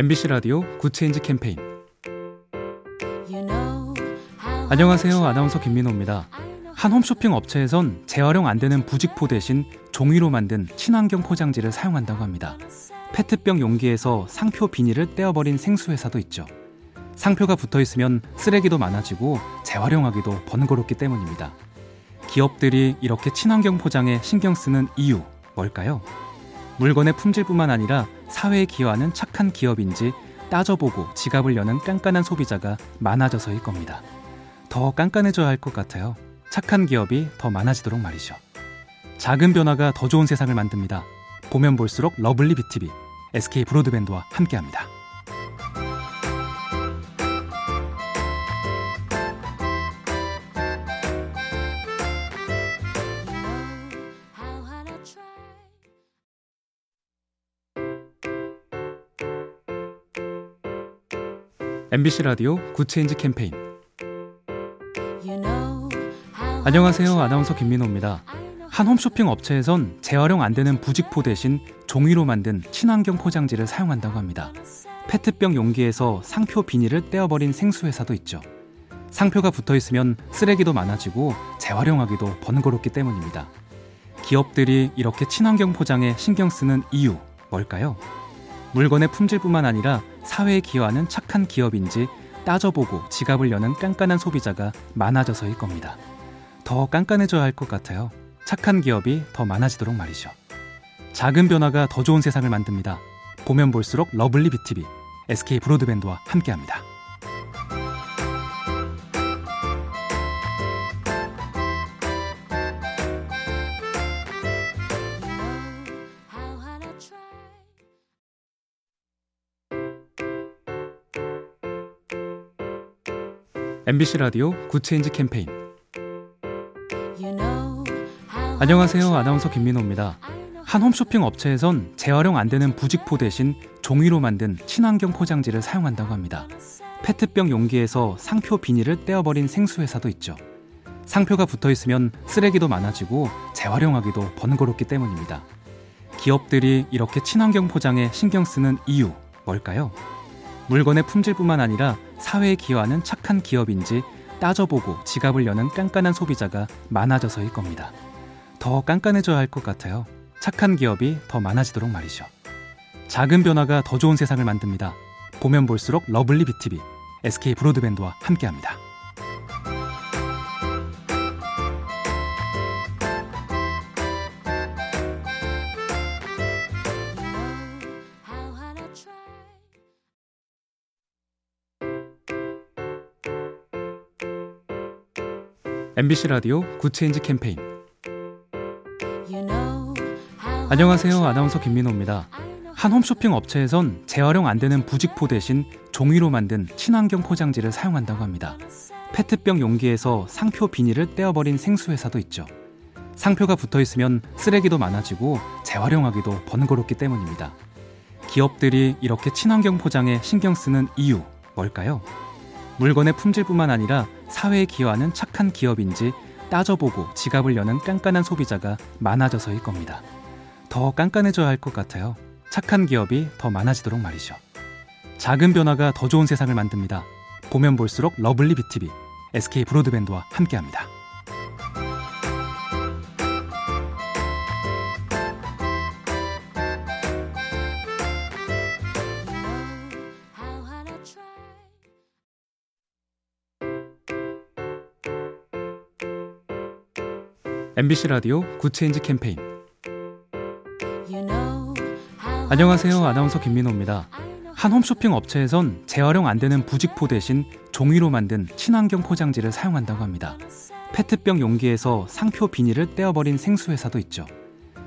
MBC 라디오 Good Change 캠페인 안녕하세요. 아나운서 김민호입니다. 한 홈쇼핑 업체에선 재활용 안 되는 부직포 대신 종이로 만든 친환경 포장지를 사용한다고 합니다. 페트병 용기에서 상표 비닐을 떼어버린 생수회사도 있죠. 상표가 붙어 있으면 쓰레기도 많아지고 재활용하기도 번거롭기 때문입니다. 기업들이 이렇게 친환경 포장에 신경 쓰는 이유 뭘까요? 물건의 품질뿐만 아니라 사회에 기여하는 착한 기업인지 따져보고 지갑을 여는 깐깐한 소비자가 많아져서일 겁니다. 더 깐깐해져야 할 것 같아요. 착한 기업이 더 많아지도록 말이죠. 작은 변화가 더 좋은 세상을 만듭니다. 보면 볼수록 러블리 비티비 SK 브로드밴드와 함께합니다. MBC 라디오 Good Change 캠페인 안녕하세요. 아나운서 김민호입니다. 한 홈쇼핑 업체에선 재활용 안 되는 부직포 대신 종이로 만든 친환경 포장지를 사용한다고 합니다. 페트병 용기에서 상표 비닐을 떼어버린 생수회사도 있죠. 상표가 붙어 있으면 쓰레기도 많아지고 재활용하기도 번거롭기 때문입니다. 기업들이 이렇게 친환경 포장에 신경 쓰는 이유 뭘까요? 물건의 품질뿐만 아니라 사회에 기여하는 착한 기업인지 따져보고 지갑을 여는 깐깐한 소비자가 많아져서일 겁니다. 더 깐깐해져야 할 것 같아요. 착한 기업이 더 많아지도록 말이죠. 작은 변화가 더 좋은 세상을 만듭니다. 보면 볼수록 러블리 비티비 SK 브로드밴드와 함께합니다. MBC 라디오 Good Change 캠페인 안녕하세요. 아나운서 김민호입니다. 한 홈쇼핑 업체에선 재활용 안 되는 부직포 대신 종이로 만든 친환경 포장지를 사용한다고 합니다. 페트병 용기에서 상표 비닐을 떼어버린 생수회사도 있죠. 상표가 붙어 있으면 쓰레기도 많아지고 재활용하기도 번거롭기 때문입니다. 기업들이 이렇게 친환경 포장에 신경 쓰는 이유 뭘까요? 물건의 품질뿐만 아니라 사회에 기여하는 착한 기업인지 따져보고 지갑을 여는 깐깐한 소비자가 많아져서일 겁니다. 더 깐깐해져야 할 것 같아요. 착한 기업이 더 많아지도록 말이죠. 작은 변화가 더 좋은 세상을 만듭니다. 보면 볼수록 러블리 비티비 SK 브로드밴드와 함께합니다. MBC 라디오 Good Change 캠페인 안녕하세요. 아나운서 김민호입니다. 한 홈쇼핑 업체에선 재활용 안 되는 부직포 대신 종이로 만든 친환경 포장지를 사용한다고 합니다. 페트병 용기에서 상표 비닐을 떼어버린 생수회사도 있죠. 상표가 붙어 있으면 쓰레기도 많아지고 재활용하기도 번거롭기 때문입니다. 기업들이 이렇게 친환경 포장에 신경 쓰는 이유 뭘까요? 물건의 품질뿐만 아니라 사회에 기여하는 착한 기업인지 따져보고 지갑을 여는 깐깐한 소비자가 많아져서일 겁니다. 더 깐깐해져야 할 것 같아요. 착한 기업이 더 많아지도록 말이죠. 작은 변화가 더 좋은 세상을 만듭니다. 보면 볼수록 러블리 비티비 SK 브로드밴드와 함께합니다. MBC 라디오 Good Change 캠페인 안녕하세요. 아나운서 김민호입니다. 한 홈쇼핑 업체에선 재활용 안 되는 부직포 대신 종이로 만든 친환경 포장지를 사용한다고 합니다. 페트병 용기에서 상표 비닐을 떼어버린 생수회사도 있죠.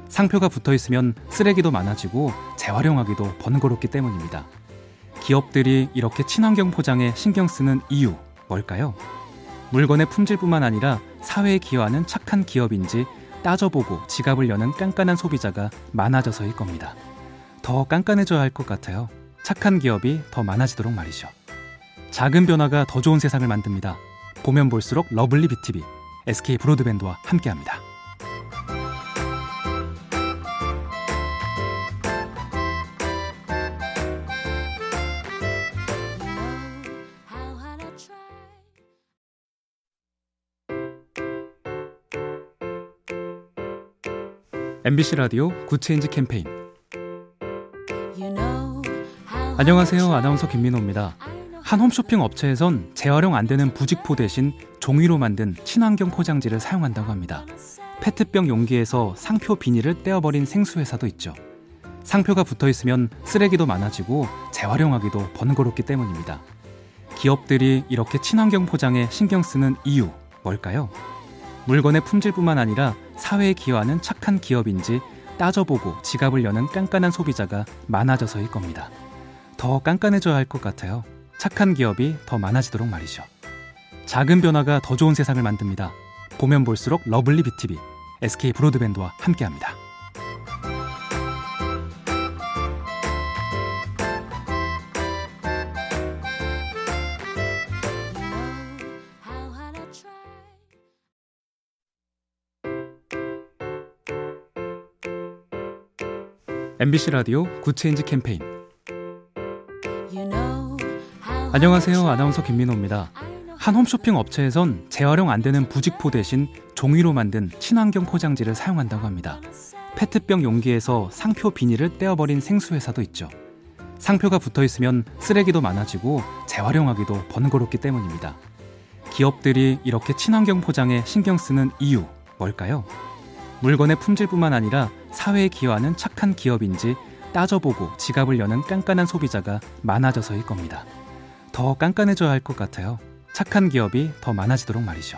상표가 붙어 있으면 쓰레기도 많아지고 재활용하기도 번거롭기 때문입니다. 기업들이 이렇게 친환경 포장에 신경 쓰는 이유 뭘까요? 물건의 품질뿐만 아니라 사회에 기여하는 착한 기업인지 따져보고 지갑을 여는 깐깐한 소비자가 많아져서일 겁니다. 더 깐깐해져야 할 것 같아요. 착한 기업이 더 많아지도록 말이죠. 작은 변화가 더 좋은 세상을 만듭니다. 보면 볼수록 러블리 비티비 SK 브로드밴드와 함께합니다. MBC 라디오 Good Change 캠페인 안녕하세요. 아나운서 김민호입니다. 한 홈쇼핑 업체에선 재활용 안 되는 부직포 대신 종이로 만든 친환경 포장지를 사용한다고 합니다. 페트병 용기에서 상표 비닐을 떼어버린 생수회사도 있죠. 상표가 붙어 있으면 쓰레기도 많아지고 재활용하기도 번거롭기 때문입니다. 기업들이 이렇게 친환경 포장에 신경 쓰는 이유 뭘까요? 물건의 품질뿐만 아니라 사회에 기여하는 착한 기업인지 따져보고 지갑을 여는 깐깐한 소비자가 많아져서일 겁니다. 더 깐깐해져야 할 것 같아요. 착한 기업이 더 많아지도록 말이죠. 작은 변화가 더 좋은 세상을 만듭니다. 보면 볼수록 러블리 비티비 SK 브로드밴드와 함께합니다. MBC 라디오 Good Change 캠페인 안녕하세요. 아나운서 김민호입니다. 한 홈쇼핑 업체에선 재활용 안 되는 부직포 대신 종이로 만든 친환경 포장지를 사용한다고 합니다. 페트병 용기에서 상표 비닐을 떼어버린 생수회사도 있죠. 상표가 붙어 있으면 쓰레기도 많아지고 재활용하기도 번거롭기 때문입니다. 기업들이 이렇게 친환경 포장에 신경 쓰는 이유 뭘까요? 물건의 품질뿐만 아니라 사회에 기여하는 착한 기업인지 따져보고 지갑을 여는 깐깐한 소비자가 많아져서일 겁니다. 더 깐깐해져야 할 것 같아요. 착한 기업이 더 많아지도록 말이죠.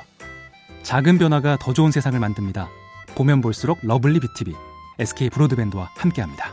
작은 변화가 더 좋은 세상을 만듭니다. 보면 볼수록 lovely B tv SK 브로드밴드와 함께합니다.